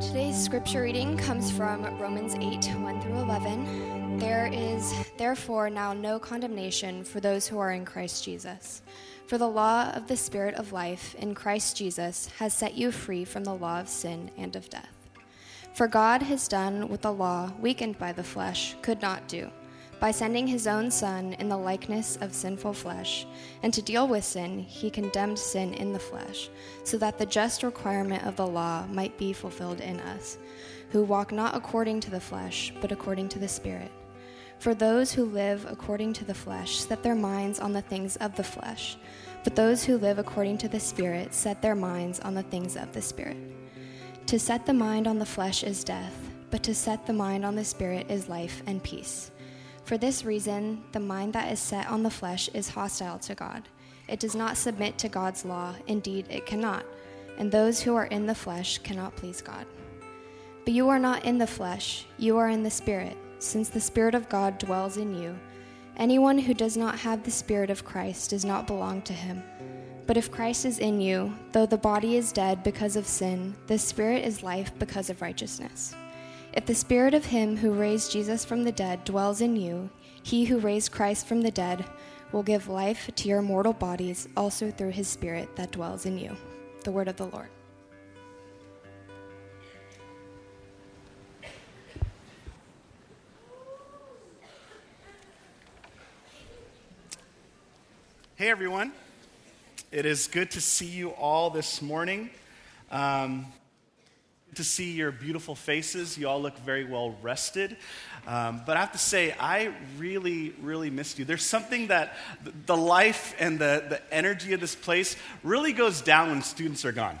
Today's scripture reading comes from Romans 8 1 through 11. There is therefore now no condemnation for those who are in Christ Jesus. For the law of the Spirit of life in Christ Jesus has set you free from the law of sin and of death. For God has done what the law, weakened by the flesh, could not do by sending his own Son in the likeness of sinful flesh. And to deal with sin, he condemned sin in the flesh, so that the just requirement of the law might be fulfilled in us, who walk not according to the flesh, but according to the Spirit. For those who live according to the flesh set their minds on the things of the flesh, but those who live according to the Spirit set their minds on the things of the Spirit. To set the mind on the flesh is death, but to set the mind on the Spirit is life and peace. For this reason, the mind that is set on the flesh is hostile to God. It does not submit to God's law, indeed, it cannot. And those who are in the flesh cannot please God. But you are not in the flesh, you are in the Spirit, since the Spirit of God dwells in you. Anyone who does not have the Spirit of Christ does not belong to him. But if Christ is in you, though the body is dead because of sin, the Spirit is life because of righteousness. If the spirit of him who raised Jesus from the dead dwells in you, he who raised Christ from the dead will give life to your mortal bodies also through his spirit that dwells in you. The word of the Lord. Hey everyone. It is good to see you all this morning. Um, to see your beautiful faces. You all look very well rested. Um, but I have to say, I really, really missed you. There's something that the life and the, the energy of this place really goes down when students are gone.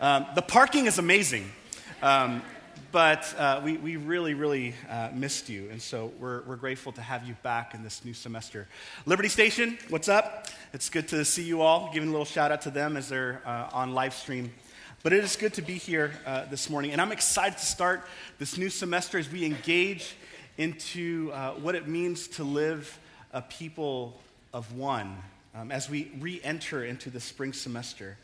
Um, the parking is amazing. Um, but uh, we, we really, really uh, missed you. And so we're, we're grateful to have you back in this new semester. Liberty Station, what's up? It's good to see you all. Giving a little shout out to them as they're uh, on live stream but it is good to be here uh, this morning, and I'm excited to start this new semester as we engage into uh, what it means to live a people of one um, as we re enter into the spring semester.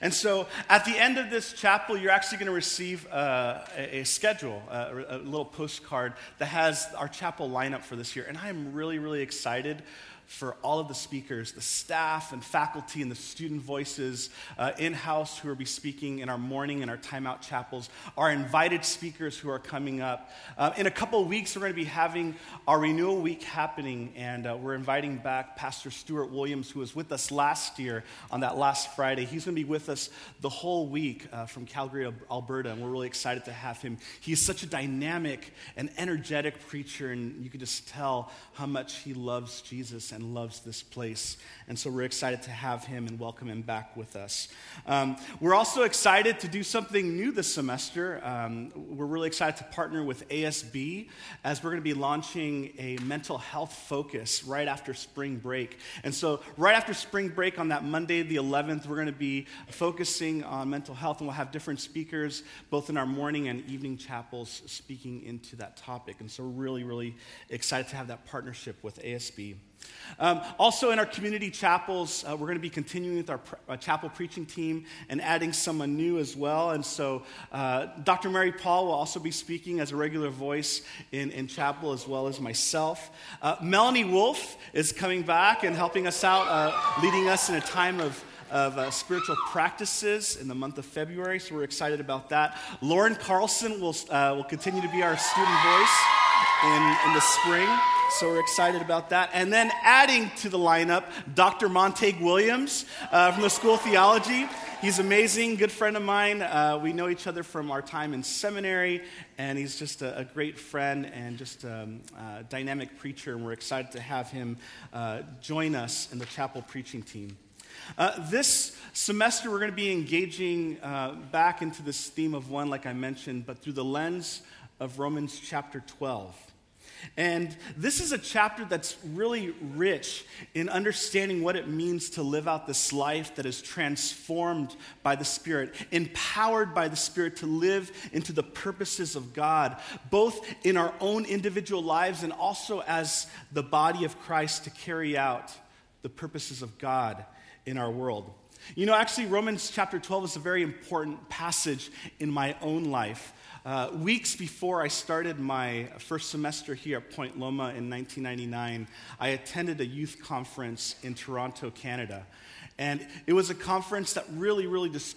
And so at the end of this chapel, you're actually going to receive uh, a, a, schedule, uh, a little postcard that has our chapel lineup for this year. And I'm really, really excited for all of the speakers, the staff and faculty and the student voices uh, in house who will be speaking in our morning and our timeout chapels, our invited speakers who are coming up. Uh, in a couple of weeks, we're going to be having our renewal week happening, and uh, we're inviting back Pastor Stuart Williams, who was with us last year on that last Friday. He's going to be with us the whole week uh, from Calgary, Alberta, and we're really excited to have him. He is such a dynamic and energetic preacher, and you can just tell how much he loves Jesus and loves this place. And so we're excited to have him and welcome him back with us. Um, we're also excited to do something new this semester. Um, we're really excited to partner with ASB as we're going to be launching a mental health focus right after spring break. And so, right after spring break on that Monday, the 11th, we're going to be focusing on mental health, and we'll have different speakers, both in our morning and evening chapels, speaking into that topic. And so, we're really, really excited to have that partnership with ASB. Um, also, in our community chapels, uh, we're going to be continuing with our uh, chapel preaching team and adding someone new as well. And so, uh, Dr. Mary Paul will also be speaking as a regular voice in, in chapel, as well as myself. Uh, Melanie Wolf is coming back and helping us out, uh, leading us in a time of of uh, spiritual practices in the month of February, so we're excited about that. Lauren Carlson will, uh, will continue to be our student voice in, in the spring. So we're excited about that. And then adding to the lineup, Dr. Montague Williams uh, from the School of Theology. He's amazing, good friend of mine. Uh, we know each other from our time in seminary, and he's just a, a great friend and just a, um, a, dynamic preacher. And we're excited to have him uh, join us in the chapel preaching team. Uh, this semester, we're going to be engaging uh, back into this theme of one, like I mentioned, but through the lens of Romans chapter 12. And this is a chapter that's really rich in understanding what it means to live out this life that is transformed by the Spirit, empowered by the Spirit to live into the purposes of God, both in our own individual lives and also as the body of Christ to carry out the purposes of God in our world. You know, actually, Romans chapter 12 is a very important passage in my own life. Uh, weeks before I started my first semester here at Point Loma in 1999, I attended a youth conference in Toronto, Canada. And it was a conference that really, really just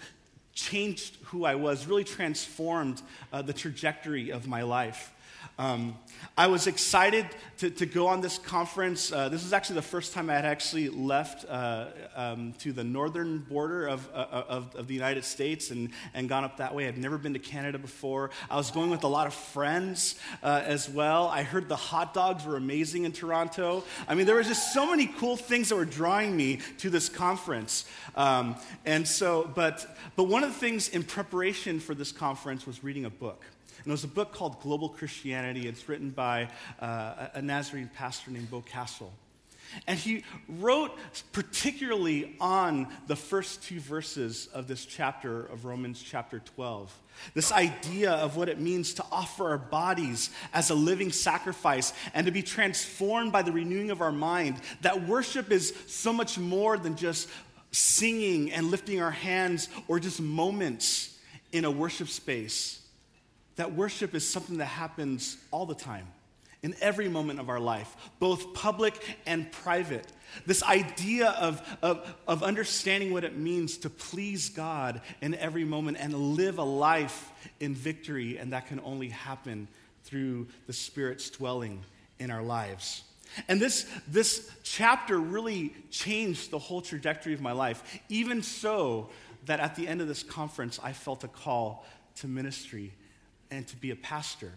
changed who I was, really transformed uh, the trajectory of my life. Um, I was excited to, to, go on this conference. Uh, this was actually the first time I had actually left uh, um, to the northern border of, uh, of, of, the United States and, and gone up that way. I'd never been to Canada before. I was going with a lot of friends uh, as well. I heard the hot dogs were amazing in Toronto. I mean, there were just so many cool things that were drawing me to this conference. Um, and so, but, but one of the things in preparation for this conference was reading a book. And was a book called Global Christianity. It's written by uh, a Nazarene pastor named Bo Castle. And he wrote particularly on the first two verses of this chapter of Romans chapter 12. This idea of what it means to offer our bodies as a living sacrifice and to be transformed by the renewing of our mind. That worship is so much more than just singing and lifting our hands or just moments in a worship space that worship is something that happens all the time, in every moment of our life, both public and private. This idea of, of, of understanding what it means to please God in every moment and live a life in victory, and that can only happen through the Spirit's dwelling in our lives. And this, this chapter really changed the whole trajectory of my life, even so that at the end of this conference, I felt a call to ministry and to be a pastor.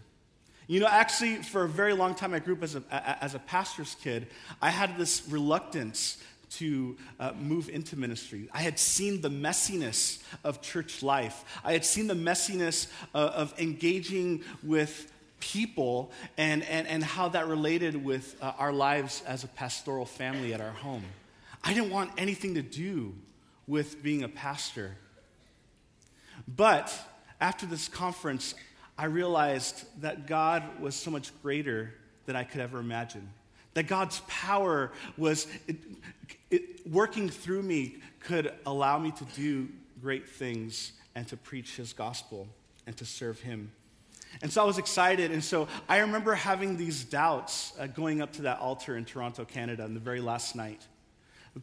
You know, actually, for a very long time, I grew up as a, as a pastor's kid. I had this reluctance to uh, move into ministry. I had seen the messiness of church life, I had seen the messiness of, uh, of engaging with people and, and, and how that related with uh, our lives as a pastoral family at our home. I didn't want anything to do with being a pastor. But after this conference, I realized that God was so much greater than I could ever imagine. That God's power was it, it, working through me could allow me to do great things and to preach His gospel and to serve Him. And so I was excited. And so I remember having these doubts uh, going up to that altar in Toronto, Canada, on the very last night.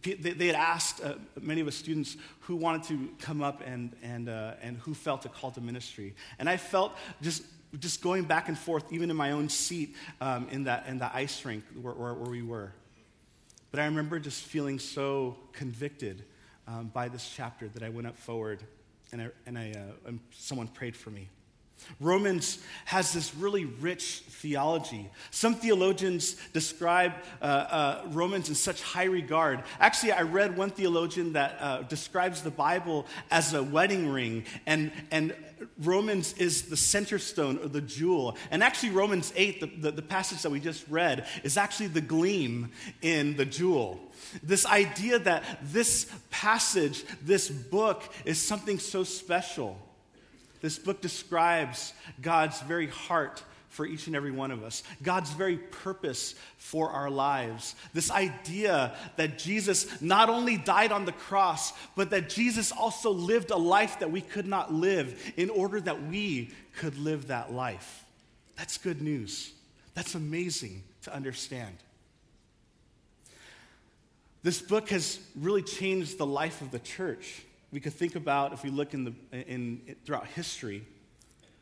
They had asked uh, many of us students who wanted to come up and, and, uh, and who felt a call to ministry. And I felt just, just going back and forth, even in my own seat um, in, that, in the ice rink where, where, where, we were. But I remember just feeling so convicted um, by this chapter that I went up forward and, I, and, I, uh, and someone prayed for me. Romans has this really rich theology. Some theologians describe uh, uh, Romans in such high regard. Actually, I read one theologian that uh, describes the Bible as a wedding ring, and, and Romans is the center stone or the jewel. And actually, Romans 8, the, the, the passage that we just read, is actually the gleam in the jewel. This idea that this passage, this book, is something so special. This book describes God's very heart for each and every one of us, God's very purpose for our lives. This idea that Jesus not only died on the cross, but that Jesus also lived a life that we could not live in order that we could live that life. That's good news. That's amazing to understand. This book has really changed the life of the church we could think about if we look in the, in, in, throughout history,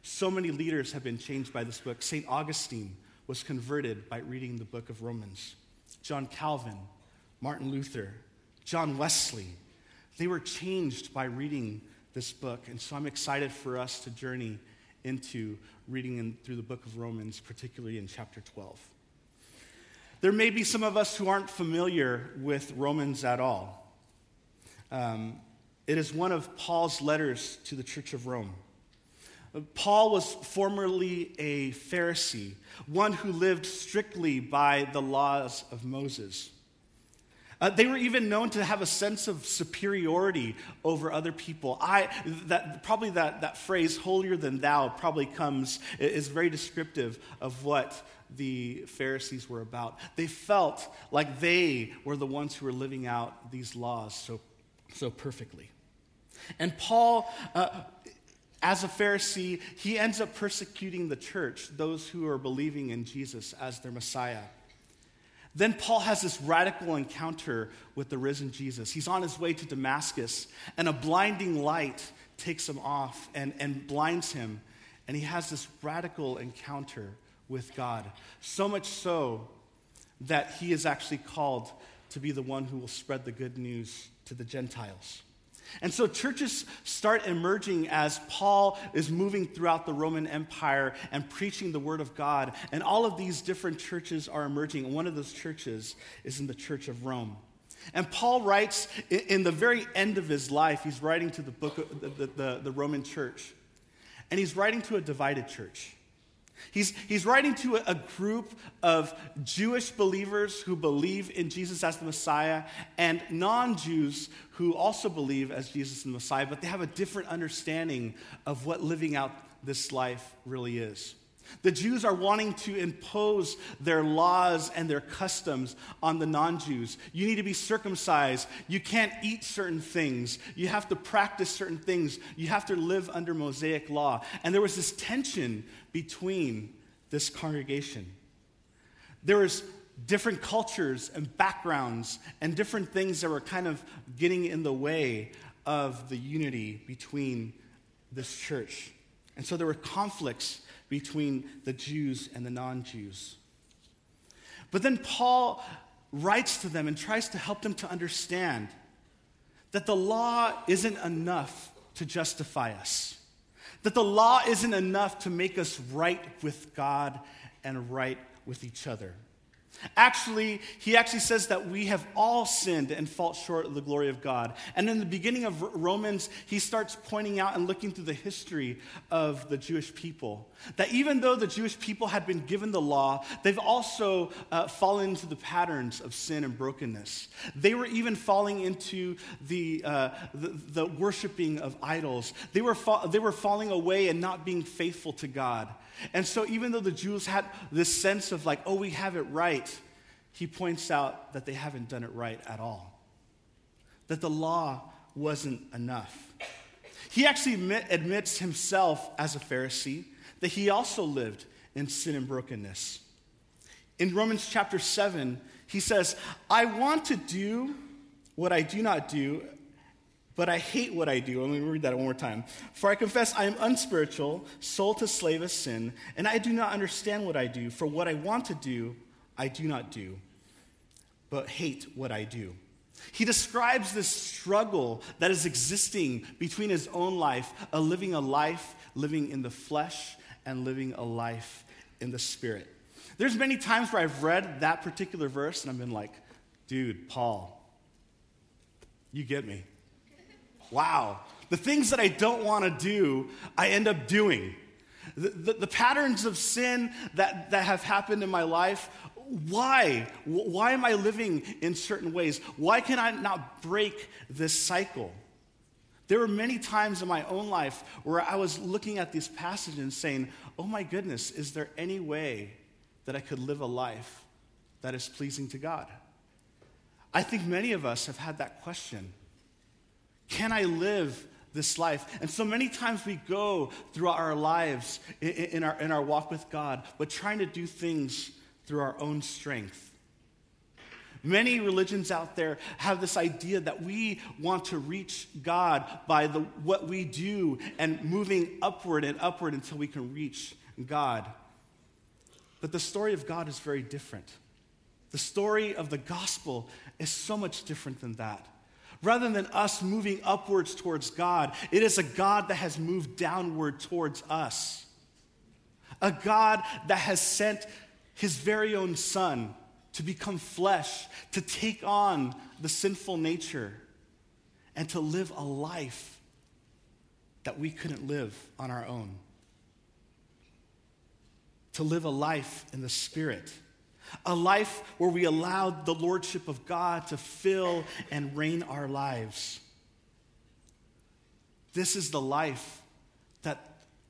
so many leaders have been changed by this book. St. Augustine was converted by reading the book of Romans. John Calvin, Martin Luther, John Wesley, they were changed by reading this book. And so I'm excited for us to journey into reading in, through the book of Romans, particularly in chapter 12. There may be some of us who aren't familiar with Romans at all. Um, it is one of Paul's letters to the Church of Rome. Paul was formerly a Pharisee, one who lived strictly by the laws of Moses. Uh, they were even known to have a sense of superiority over other people. I, that, probably that, that phrase, holier than thou, probably comes, is very descriptive of what the Pharisees were about. They felt like they were the ones who were living out these laws so so perfectly. And Paul, uh, as a Pharisee, he ends up persecuting the church, those who are believing in Jesus as their Messiah. Then Paul has this radical encounter with the risen Jesus. He's on his way to Damascus, and a blinding light takes him off and, and blinds him. And he has this radical encounter with God. So much so that he is actually called to be the one who will spread the good news to the Gentiles. And so churches start emerging as Paul is moving throughout the Roman Empire and preaching the Word of God. And all of these different churches are emerging. And one of those churches is in the Church of Rome. And Paul writes in the very end of his life, he's writing to the book the, the, the Roman church. And he's writing to a divided church. He's, he's writing to a, a, group of Jewish believers who believe in Jesus as the Messiah and non Jews who also believe as Jesus and the Messiah, but they have a different understanding of what living out this life really is. The Jews are wanting to impose their laws and their customs on the non Jews. You need to be circumcised. You can't eat certain things. You have to practice certain things. You have to live under Mosaic law. And there was this tension between this congregation. There was different cultures and backgrounds and different things that were kind of getting in the way of the unity between this church. And so there were conflicts between the Jews and the non Jews. But then Paul writes to them and tries to help them to understand that the law isn't enough to justify us. That the law isn't enough to make us right with God and right with each other. Actually, he actually says that we have all sinned and fall short of the glory of God. And in the beginning of Romans, he starts pointing out and looking through the history of the Jewish people. That even though the Jewish people had been given the law, they've also uh, fallen into the patterns of sin and brokenness. They were even falling into the, uh, the, the, worshiping of idols. They were, fa- they were falling away and not being faithful to God. And so, even though the Jews had this sense of like, oh, we have it right, he points out that they haven't done it right at all. That the law wasn't enough. He actually admit, admits himself as a Pharisee that he also lived in sin and brokenness. In Romans chapter 7, he says, I want to do what I do not do, but I hate what I do. Let me read that one more time. For I confess I am unspiritual, sold to slave of sin, and I do not understand what I do. For what I want to do, I do not do, but hate what I do. He describes this struggle that is existing between his own life, a living a life living in the flesh and living a life in the spirit. There's many times where I've read that particular verse and I've been like, dude, Paul, you get me. Wow. The things that I don't want to do, I end up doing. The, the, the, patterns of sin that, that have happened in my life, why? Why am I living in certain ways? Why can I not break this cycle? There were many times in my own life where I was looking at these passages and saying, oh my goodness, is there any way that I could live a life that is pleasing to God? I think many of us have had that question. Can I live this life? And so many times we go throughout our lives in, our, in our walk with God, but trying to do things through our own strength. Many religions out there have this idea that we want to reach God by the, what we do and moving upward and upward until we can reach God. But the story of God is very different. The story of the gospel is so much different than that. Rather than us moving upwards towards God, it is a God that has moved downward towards us. A God that has sent his very own Son to become flesh, to take on the sinful nature, and to live a life that we couldn't live on our own. To live a life in the Spirit a life where we allowed the Lordship of God to fill and reign our lives. This is the life that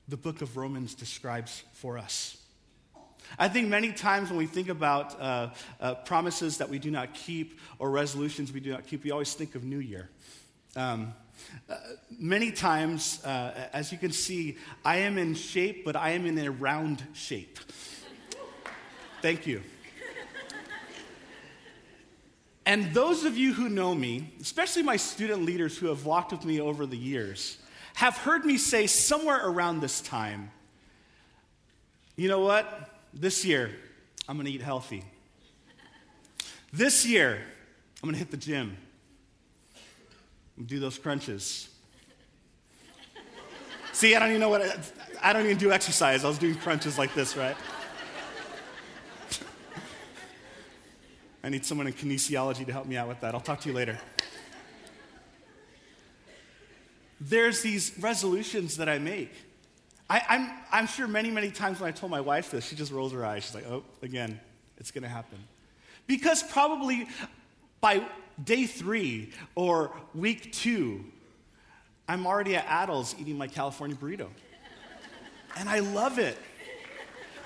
the book of Romans describes for us. I think many times when we think about uh, uh, promises that we do not keep or resolutions we do not keep, we always think of New Year. Um, uh, many times, uh, as you can see, I am in shape, but I am in a round shape. Thank you. And those of you who know me, especially my student leaders who have walked with me over the years, have heard me say somewhere around this time, you know what? This year, I'm gonna eat healthy. This year, I'm gonna hit the gym. Gonna do those crunches. See, I don't even know what, I, I don't even do exercise. I was doing crunches like this, right? I need someone in kinesiology to help me out with that. I'll talk to you later. There's these resolutions that I make. I, am I'm, I'm sure many, many times when I told my wife this, she just rolls her eyes. She's like, oh, again, it's going to happen. Because probably by day three or week two, I'm already at Addles eating my California burrito. And I love it.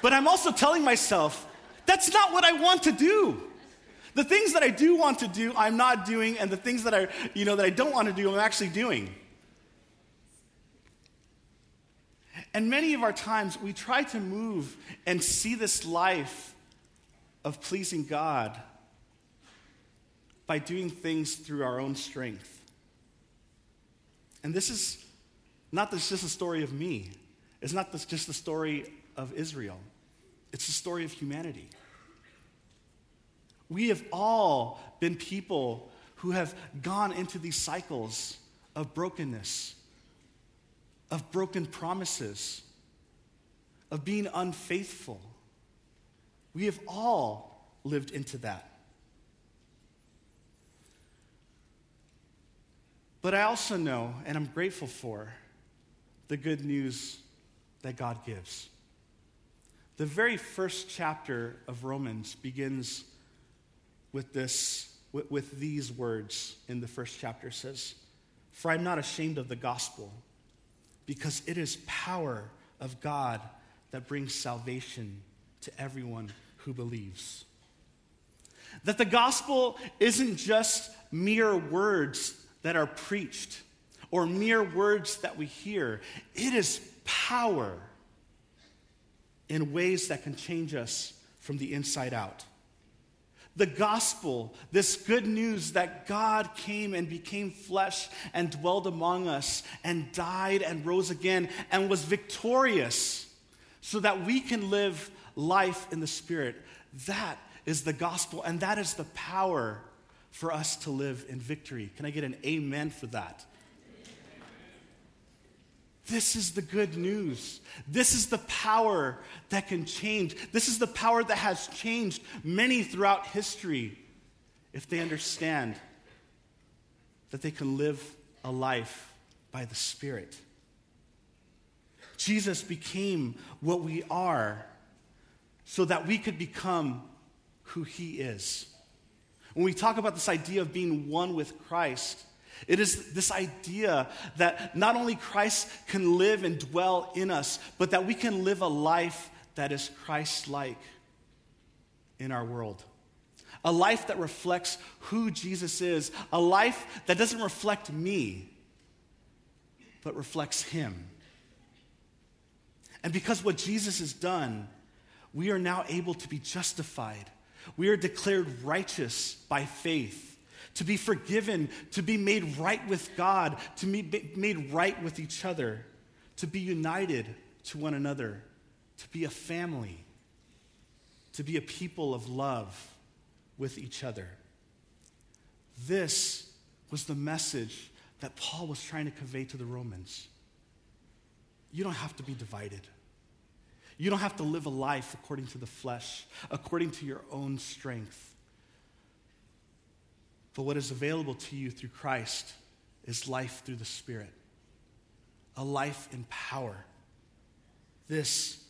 But I'm also telling myself, that's not what I want to do. The things that I do want to do, I'm not doing, and the things that I, you know, that I don't want to do, I'm actually doing. And many of our times, we try to move and see this life of pleasing God by doing things through our own strength. And this is not just a story of me, it's not just the story of Israel, it's the story of humanity. We have all been people who have gone into these cycles of brokenness, of broken promises, of being unfaithful. We have all lived into that. But I also know, and I'm grateful for, the good news that God gives. The very first chapter of Romans begins with this with, with these words in the first chapter. Says for i'm not ashamed of the gospel because it is power of god that brings salvation to everyone who believes. That the gospel isn't just mere words that are preached or mere words that we hear. It is power in ways that can change us from the inside out the gospel, this good news that God came and became flesh and dwelled among us and died and rose again and was victorious so that we can live life in the Spirit. That is the gospel, and that is the power for us to live in victory. Can I get an amen for that? This is the good news. This is the power that can change. This is the power that has changed many throughout history if they understand that they can live a life by the Spirit. Jesus became what we are so that we could become who He is. When we talk about this idea of being one with Christ, it is this idea that not only Christ can live and dwell in us, but that we can live a life that is Christ like in our world. A life that reflects who Jesus is. A life that doesn't reflect me, but reflects Him. And because what Jesus has done, we are now able to be justified. We are declared righteous by faith to be forgiven, to be made right with God, to be made right with each other, to be united to one another, to be a family, to be a people of love with each other. This was the message that Paul was trying to convey to the Romans. You don't have to be divided. You don't have to live a life according to the flesh, according to your own strength. But what is available to you through Christ is life through the Spirit, a life in power. This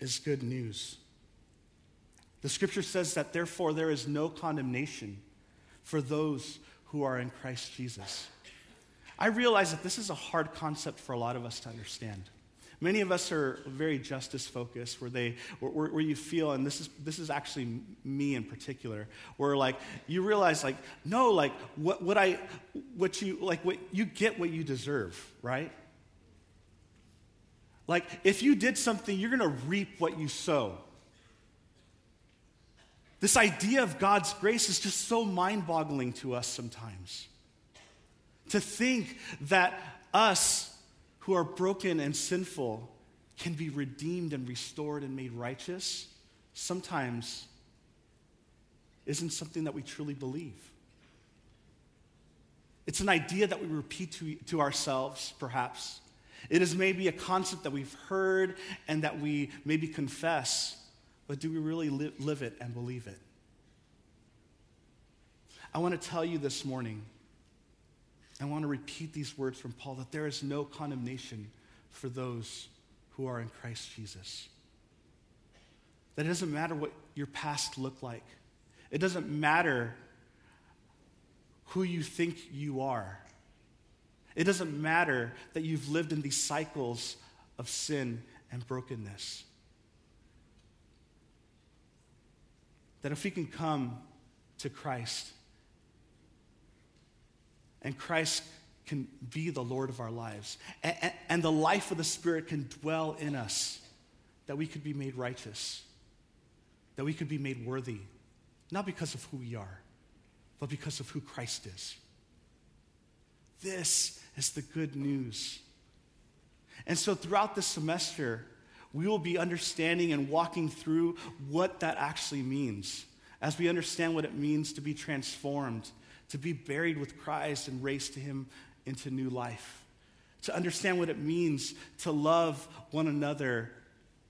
is good news. The scripture says that therefore there is no condemnation for those who are in Christ Jesus. I realize that this is a hard concept for a lot of us to understand. Many of us are very justice focused, where they, where, where, you feel, and this is this is actually me in particular, where like you realize like no, like what what I what you like what you get what you deserve, right? Like if you did something, you're gonna reap what you sow. This idea of God's grace is just so mind boggling to us sometimes. To think that us who are broken and sinful can be redeemed and restored and made righteous sometimes isn't something that we truly believe. It's an idea that we repeat to, to ourselves, perhaps. It is maybe a concept that we've heard and that we maybe confess, but do we really li- live it and believe it? I want to tell you this morning I want to repeat these words from Paul that there is no condemnation for those who are in Christ Jesus. That it doesn't matter what your past looked like, it doesn't matter who you think you are. It doesn't matter that you've lived in these cycles of sin and brokenness. That if we can come to Christ and Christ can be the Lord of our lives. And, and, the life of the Spirit can dwell in us, that we could be made righteous, that we could be made worthy, not because of who we are, but because of who Christ is. This is the good news. And so throughout this semester, we will be understanding and walking through what that actually means as we understand what it means to be transformed to be buried with Christ and raised to Him into new life, to understand what it means to love one another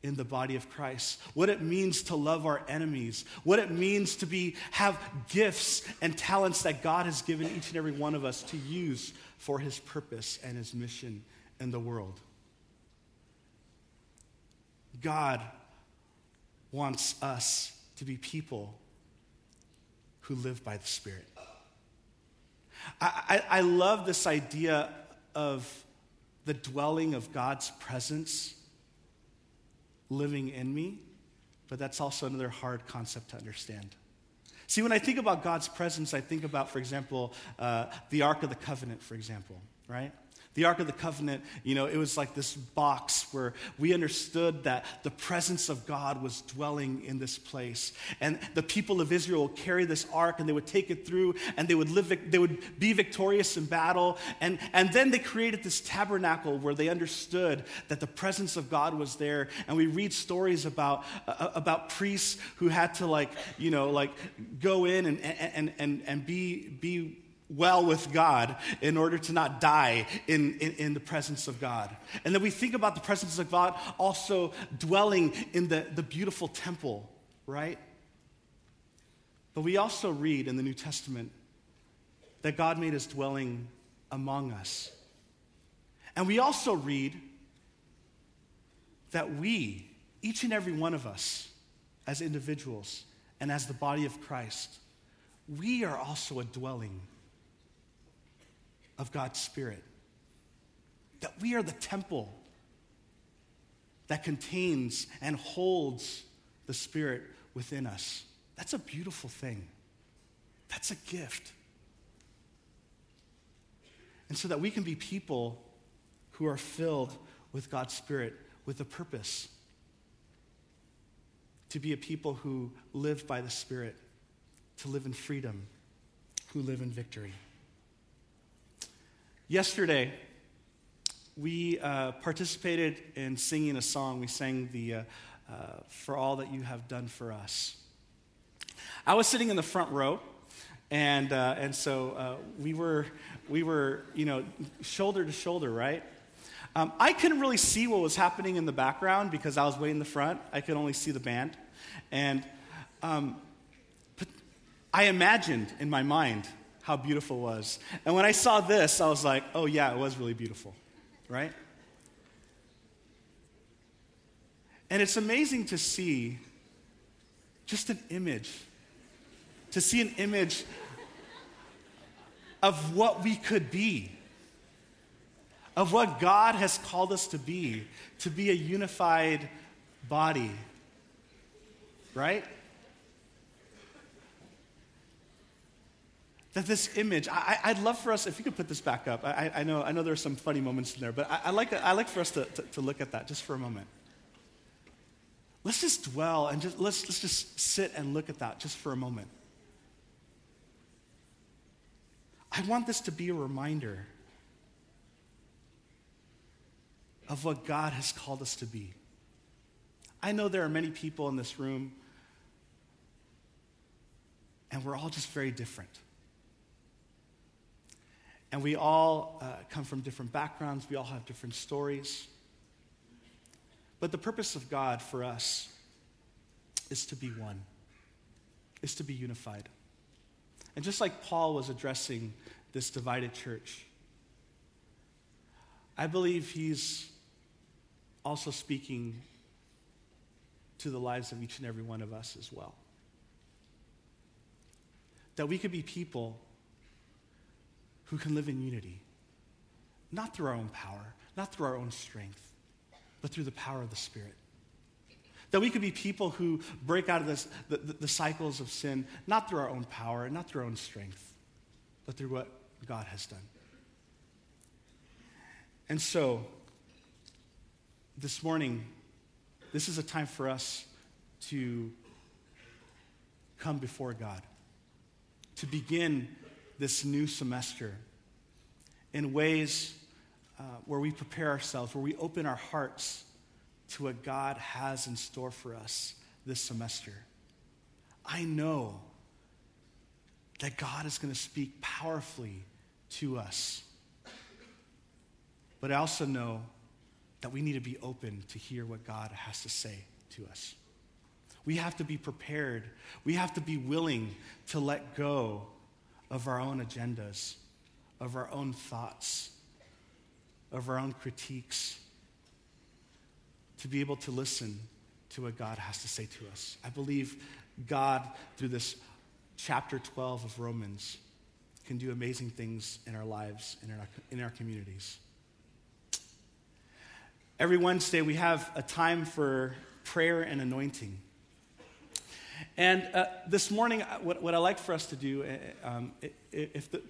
in the body of Christ, what it means to love our enemies, what it means to be have gifts and talents that God has given each and every one of us to use for his purpose and his mission in the world. God wants us to be people who live by the Spirit. I, I, love this idea of the dwelling of God's presence living in me, but that's also another hard concept to understand. See, when I think about God's presence, I think about, for example, uh, the Ark of the Covenant, for example, right? The Ark of the Covenant, you know, it was like this box where we understood that the presence of God was dwelling in this place. And the people of Israel would carry this ark and they would take it through and they would live, they would be victorious in battle. And, and then they created this tabernacle where they understood that the presence of God was there. And we read stories about, uh, about priests who had to like, you know, like go in and, and, and, and be, be well with God in order to not die in, in, in, the presence of God. And then we think about the presence of God also dwelling in the, the beautiful temple, right? But we also read in the New Testament that God made his dwelling among us. And we also read that we, each and every one of us, as individuals and as the body of Christ, we are also a dwelling of God's Spirit. That we are the temple that contains and holds the Spirit within us. That's a beautiful thing. That's a gift. And so that we can be people who are filled with God's Spirit with a purpose. To be a people who live by the Spirit, to live in freedom, who live in victory. Yesterday, we uh, participated in singing a song. We sang the uh, uh, For All That You Have Done for Us. I was sitting in the front row, and, uh, and so uh, we, were, we were, you know, shoulder to shoulder, right? Um, I couldn't really see what was happening in the background because I was way in the front. I could only see the band. And um, I imagined in my mind how beautiful it was. And when I saw this, I was like, oh, yeah, it was really beautiful, right? And it's amazing to see just an image, to see an image of what we could be, of what God has called us to be, to be a unified body. Right? That this image, I, would love for us, if you could put this back up. I, I, know, I know there are some funny moments in there, but I, I like, I like for us to, to, to, look at that just for a moment. Let's just dwell and just, let's, let's just sit and look at that just for a moment. I want this to be a reminder of what God has called us to be. I know there are many people in this room, and we're all just very different. And we all uh, come from different backgrounds, we all have different stories. But the purpose of God for us is to be one, is to be unified. And just like Paul was addressing this divided church, I believe he's also speaking to the lives of each and every one of us as well. That we could be people who can live in unity, not through our own power, not through our own strength, but through the power of the Spirit. That we could be people who break out of this, the, the, the cycles of sin, not through our own power, not through our own strength, but through what God has done. And so, this morning, this is a time for us to come before God, to begin this new semester in ways uh, where we prepare ourselves, where we open our hearts to what God has in store for us this semester. I know that God is going to speak powerfully to us. But I also know that we need to be open to hear what God has to say to us. We have to be prepared. We have to be willing to let go of our own agendas, of our own thoughts, of our own critiques, to be able to listen to what God has to say to us. I believe God, through this chapter 12 of Romans, can do amazing things in our lives and in our, in our communities. Every Wednesday, we have a time for prayer and anointing. And uh, this morning, uh, what, what I like for us to do, uh, um, if the,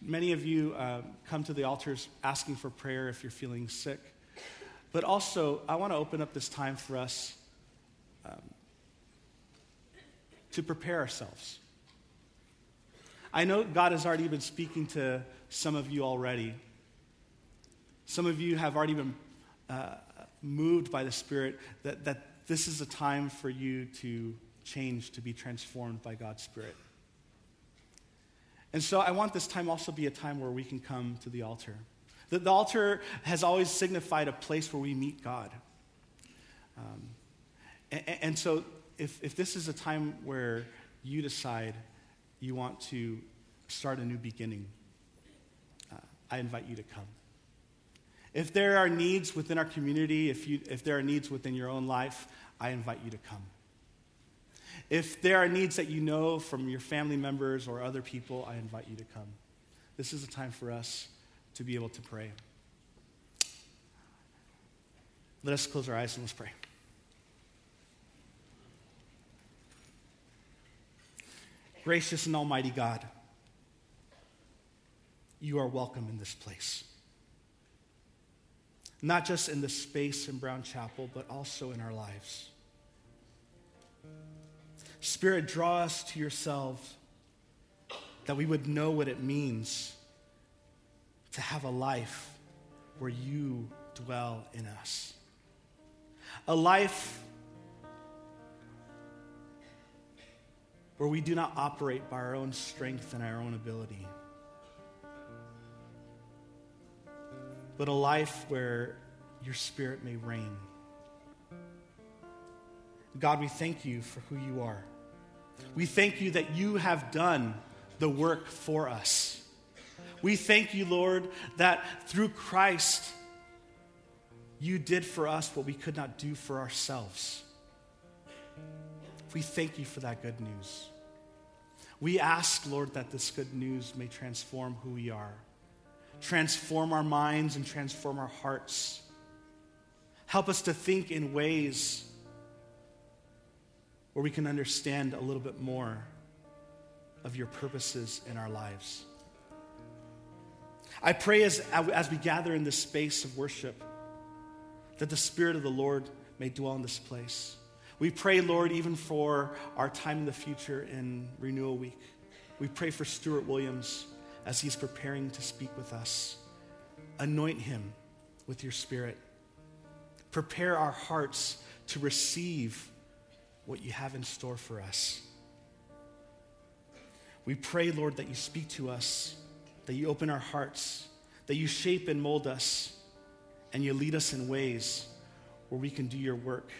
many of you uh, come to the altars asking for prayer if you're feeling sick, but also I want to open up this time for us um, to prepare ourselves. I know God has already been speaking to some of you already. Some of you have already been uh, moved by the Spirit that, that this is a time for you to changed, to be transformed by God's Spirit. And so I want this time also be a time where we can come to the altar. The, the altar has always signified a place where we meet God. Um, and, and, so if, if this is a time where you decide you want to start a new beginning, uh, I invite you to come. If there are needs within our community, if, you, if there are needs within your own life, I invite you to come. If there are needs that you know from your family members or other people, I invite you to come. This is a time for us to be able to pray. Let us close our eyes and let's pray. Gracious and Almighty God, you are welcome in this place. Not just in this space in Brown Chapel, but also in our lives. Spirit, draw us to yourselves that we would know what it means to have a life where you dwell in us. A life where we do not operate by our own strength and our own ability, but a life where your spirit may reign. God, we thank you for who you are. We thank you that you have done the work for us. We thank you, Lord, that through Christ, you did for us what we could not do for ourselves. We thank you for that good news. We ask, Lord, that this good news may transform who we are, transform our minds and transform our hearts. Help us to think in ways where we can understand a little bit more of your purposes in our lives. I pray as, as we gather in this space of worship that the Spirit of the Lord may dwell in this place. We pray, Lord, even for our time in the future in Renewal Week. We pray for Stuart Williams as he's preparing to speak with us. Anoint him with your Spirit. Prepare our hearts to receive what you have in store for us. We pray, Lord, that you speak to us, that you open our hearts, that you shape and mold us, and you lead us in ways where we can do your work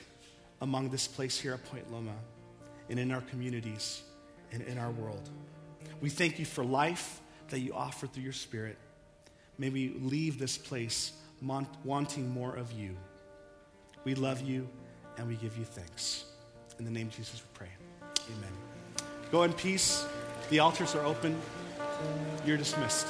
among this place here at Point Loma and in our communities and in our world. We thank you for life that you offer through your Spirit. May we leave this place wanting more of you. We love you and we give you thanks. In the name of Jesus, we pray. Amen. Go in peace. The altars are open. You're dismissed.